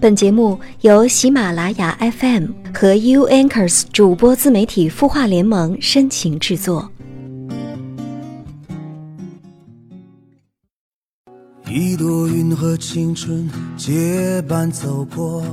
本节目由喜马拉雅 FM 和 U Anchors 主播自媒体孵化联盟深情制作。一朵云和青春结伴走过，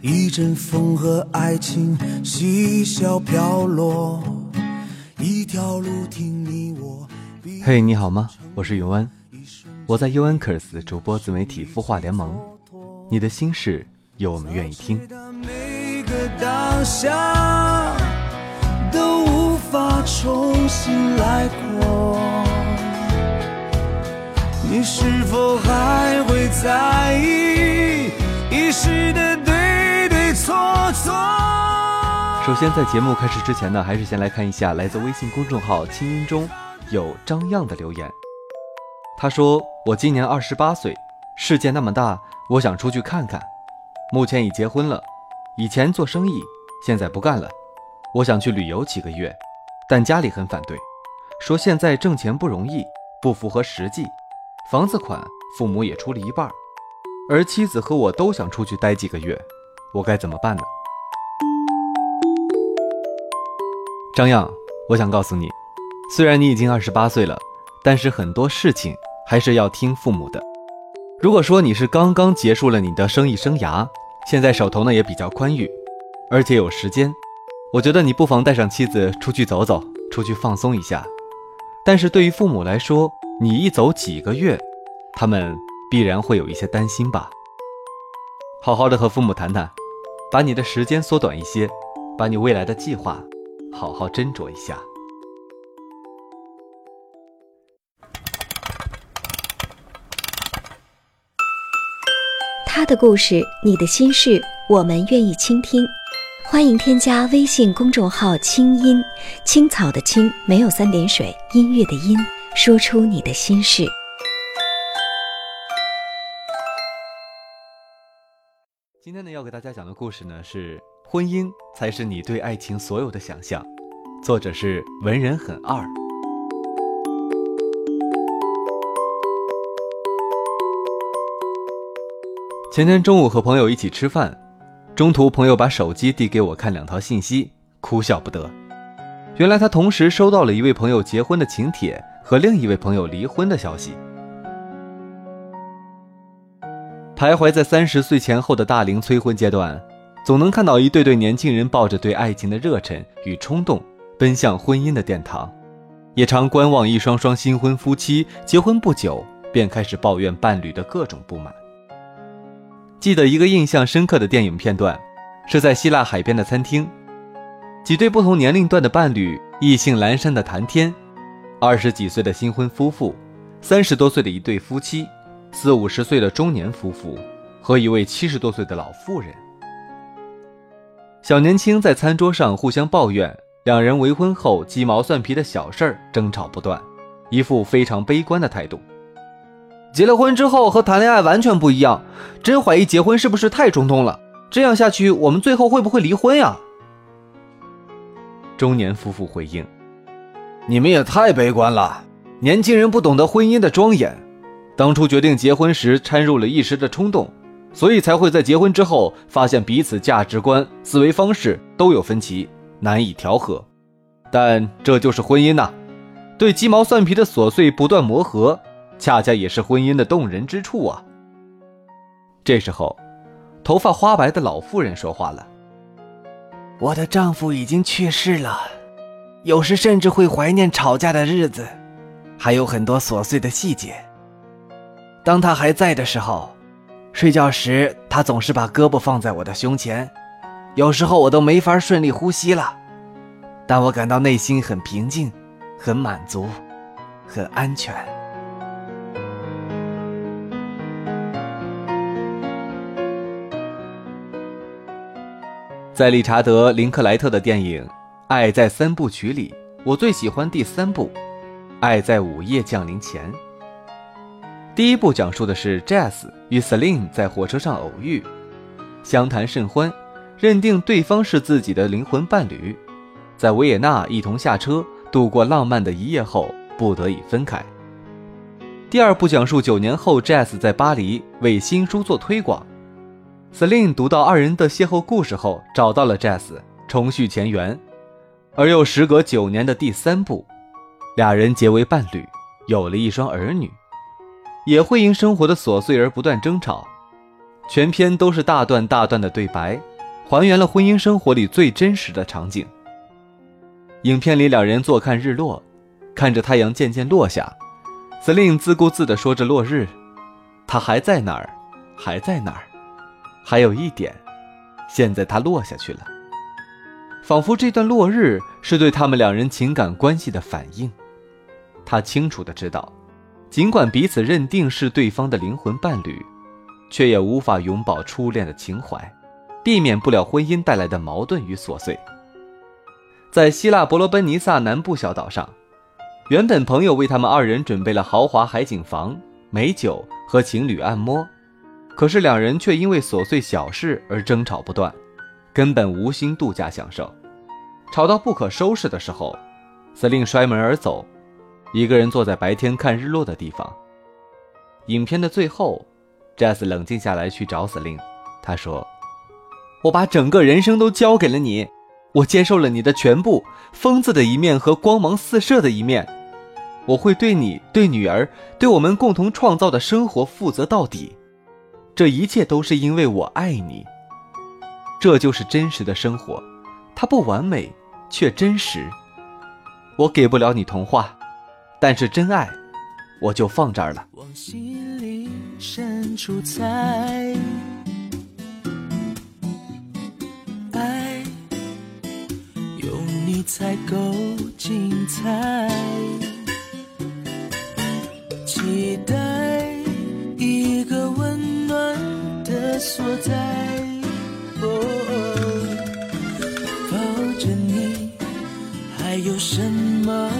一阵风和爱情嬉笑飘落，一条路听你我。嘿，你好吗？我是永安，我在 U Anchors 主播自媒体孵化联盟。你的心事，有我们愿意听。每个当下都无法重新来过，你是否还会在意一时的对对错错？首先，在节目开始之前呢，还是先来看一下来自微信公众号“清音”中有张漾的留言。他说：“我今年二十八岁，世界那么大。”我想出去看看，目前已结婚了，以前做生意，现在不干了。我想去旅游几个月，但家里很反对，说现在挣钱不容易，不符合实际。房子款父母也出了一半，而妻子和我都想出去待几个月，我该怎么办呢？张漾，我想告诉你，虽然你已经二十八岁了，但是很多事情还是要听父母的。如果说你是刚刚结束了你的生意生涯，现在手头呢也比较宽裕，而且有时间，我觉得你不妨带上妻子出去走走，出去放松一下。但是对于父母来说，你一走几个月，他们必然会有一些担心吧。好好的和父母谈谈，把你的时间缩短一些，把你未来的计划好好斟酌一下。他的故事，你的心事，我们愿意倾听。欢迎添加微信公众号“清音青草”的青没有三点水，音乐的音，说出你的心事。今天呢，要给大家讲的故事呢是“婚姻才是你对爱情所有的想象”，作者是文人很二。前天中午和朋友一起吃饭，中途朋友把手机递给我看两条信息，哭笑不得。原来他同时收到了一位朋友结婚的请帖和另一位朋友离婚的消息。徘徊在三十岁前后的大龄催婚阶段，总能看到一对对年轻人抱着对爱情的热忱与冲动，奔向婚姻的殿堂，也常观望一双双新婚夫妻结婚不久便开始抱怨伴侣的各种不满。记得一个印象深刻的电影片段，是在希腊海边的餐厅，几对不同年龄段的伴侣意兴阑珊的谈天，二十几岁的新婚夫妇，三十多岁的一对夫妻，四五十岁的中年夫妇和一位七十多岁的老妇人。小年轻在餐桌上互相抱怨两人为婚后鸡毛蒜皮的小事儿争吵不断，一副非常悲观的态度。结了婚之后和谈恋爱完全不一样，真怀疑结婚是不是太冲动了？这样下去，我们最后会不会离婚呀？中年夫妇回应：“你们也太悲观了，年轻人不懂得婚姻的庄严，当初决定结婚时掺入了一时的冲动，所以才会在结婚之后发现彼此价值观、思维方式都有分歧，难以调和。但这就是婚姻呐，对鸡毛蒜皮的琐碎不断磨合。”恰恰也是婚姻的动人之处啊！这时候，头发花白的老妇人说话了：“我的丈夫已经去世了，有时甚至会怀念吵架的日子，还有很多琐碎的细节。当他还在的时候，睡觉时他总是把胳膊放在我的胸前，有时候我都没法顺利呼吸了，但我感到内心很平静、很满足、很安全。”在理查德·林克莱特的电影《爱在三部曲》里，我最喜欢第三部，《爱在午夜降临前》。第一部讲述的是 Jazz 与 Celine 在火车上偶遇，相谈甚欢，认定对方是自己的灵魂伴侣，在维也纳一同下车度过浪漫的一夜后，不得已分开。第二部讲述九年后 Jazz 在巴黎为新书做推广。Selin 读到二人的邂逅故事后，找到了 Jazz，重续前缘。而又时隔九年的第三部，俩人结为伴侣，有了一双儿女，也会因生活的琐碎而不断争吵。全篇都是大段大段的对白，还原了婚姻生活里最真实的场景。影片里两人坐看日落，看着太阳渐渐落下，Selin 自顾自地说着落日，他还在哪儿，还在哪儿，还有一点，现在他落下去了。仿佛这段落日是对他们两人情感关系的反应。他清楚的知道，尽管彼此认定是对方的灵魂伴侣，却也无法永葆初恋的情怀，避免不了婚姻带来的矛盾与琐碎。在希腊伯罗奔尼撒南部小岛上，原本朋友为他们二人准备了豪华海景房、美酒和情侣按摩，可是两人却因为琐碎小事而争吵不断。根本无心度假享受，吵到不可收拾的时候，司令摔门而走，一个人坐在白天看日落的地方。影片的最后，Jazz 冷静下来去找司令，他说：“我把整个人生都交给了你，我接受了你的全部，疯子的一面和光芒四射的一面，我会对你、对女儿、对我们共同创造的生活负责到底，这一切都是因为我爱你。”这就是真实的生活，它不完美，却真实。我给不了你童话，但是真爱，我就放这儿了。往心里深处猜，爱有你才够精彩，期待所在。抱着你，还有什么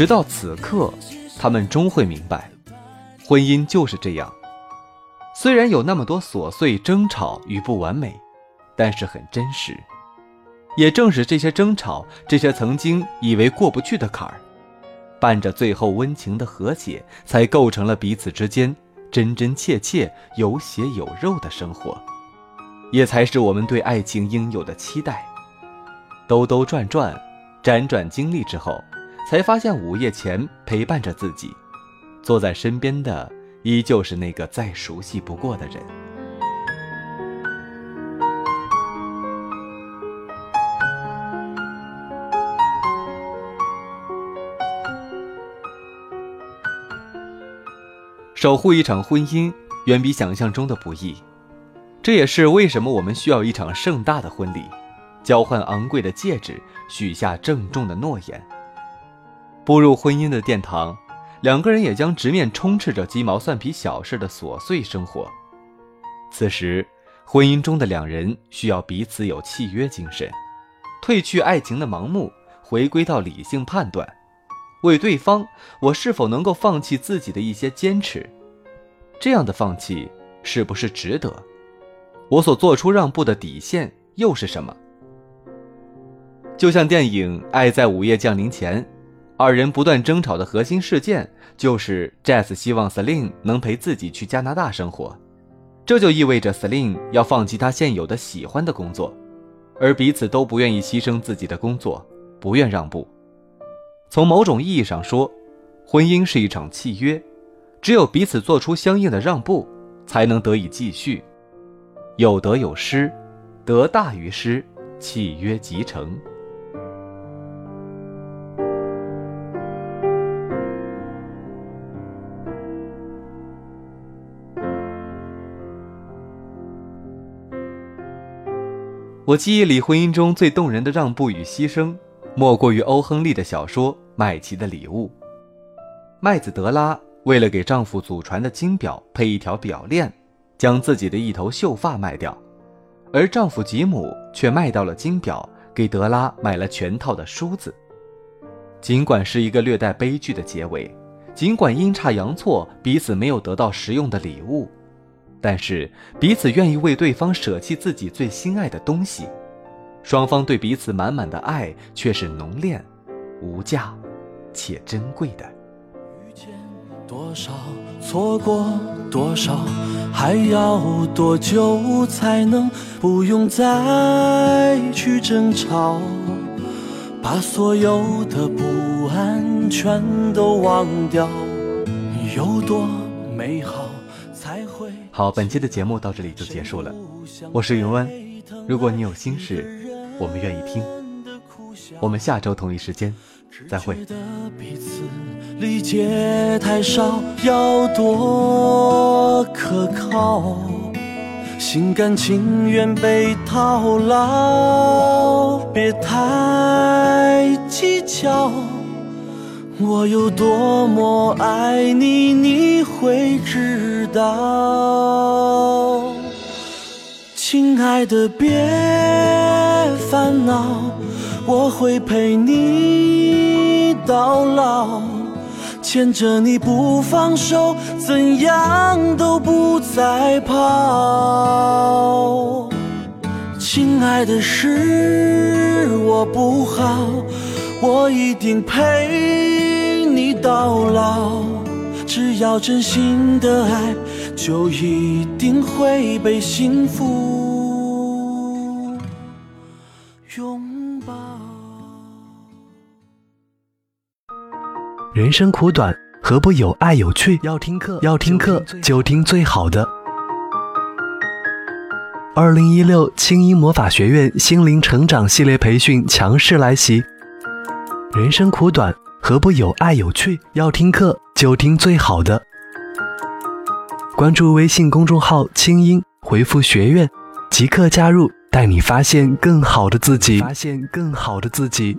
直到此刻，他们终会明白，婚姻就是这样。虽然有那么多琐碎争吵与不完美，但是很真实。也正是这些争吵，这些曾经以为过不去的坎儿，伴着最后温情的和解，才构成了彼此之间真真切切、有血有肉的生活，也才是我们对爱情应有的期待。兜兜转转，辗转经历之后。才发现午夜前陪伴着自己，坐在身边的依旧是那个再熟悉不过的人。守护一场婚姻，远比想象中的不易。这也是为什么我们需要一场盛大的婚礼，交换昂贵的戒指，许下郑重的诺言。步入婚姻的殿堂，两个人也将直面充斥着鸡毛蒜皮小事的琐碎生活。此时，婚姻中的两人需要彼此有契约精神，褪去爱情的盲目，回归到理性判断，为对方，我是否能够放弃自己的一些坚持？这样的放弃是不是值得？我所做出让步的底线又是什么？就像电影《爱在午夜降临前》。二人不断争吵的核心事件就是 Jazz 希望 Selin 能陪自己去加拿大生活，这就意味着 Selin 要放弃他现有的喜欢的工作，而彼此都不愿意牺牲自己的工作，不愿让步。从某种意义上说，婚姻是一场契约，只有彼此做出相应的让步，才能得以继续。有得有失，得大于失，契约即成。我记忆里，婚姻中最动人的让步与牺牲，莫过于欧·亨利的小说《麦琪的礼物》。麦子德拉为了给丈夫祖传的金表配一条表链，将自己的一头秀发卖掉，而丈夫吉姆却卖掉了金表，给德拉买了全套的梳子。尽管是一个略带悲剧的结尾，尽管阴差阳错彼此没有得到实用的礼物，但是彼此愿意为对方舍弃自己最心爱的东西，双方对彼此满满的爱却是浓烈、无价且珍贵的。遇见多少，错过多少，还要多久才能不用再去争吵？把所有的不安全都忘掉，有多。好，本期的节目到这里就结束了。我是云湾，如果你有心事，我们愿意听。我们下周同一时间再会。理解太少，要多可靠，心甘情愿被套牢，别太计较。我有多么爱你，你会知道。亲爱的，别烦恼，我会陪你到老，牵着你不放手，怎样都不再跑。亲爱的，是我不好，我一定陪你到老。只要真心的爱，就一定会被幸福拥抱。人生苦短，何不有爱有趣？要听课，要听课就听最好的。二零一六青音魔法学院心灵成长系列培训强势来袭。人生苦短，何不有爱有趣？要听课就听最好的。关注微信公众号“清音”，回复“学院”，即刻加入，带你发现更好的自己。发现更好的自己。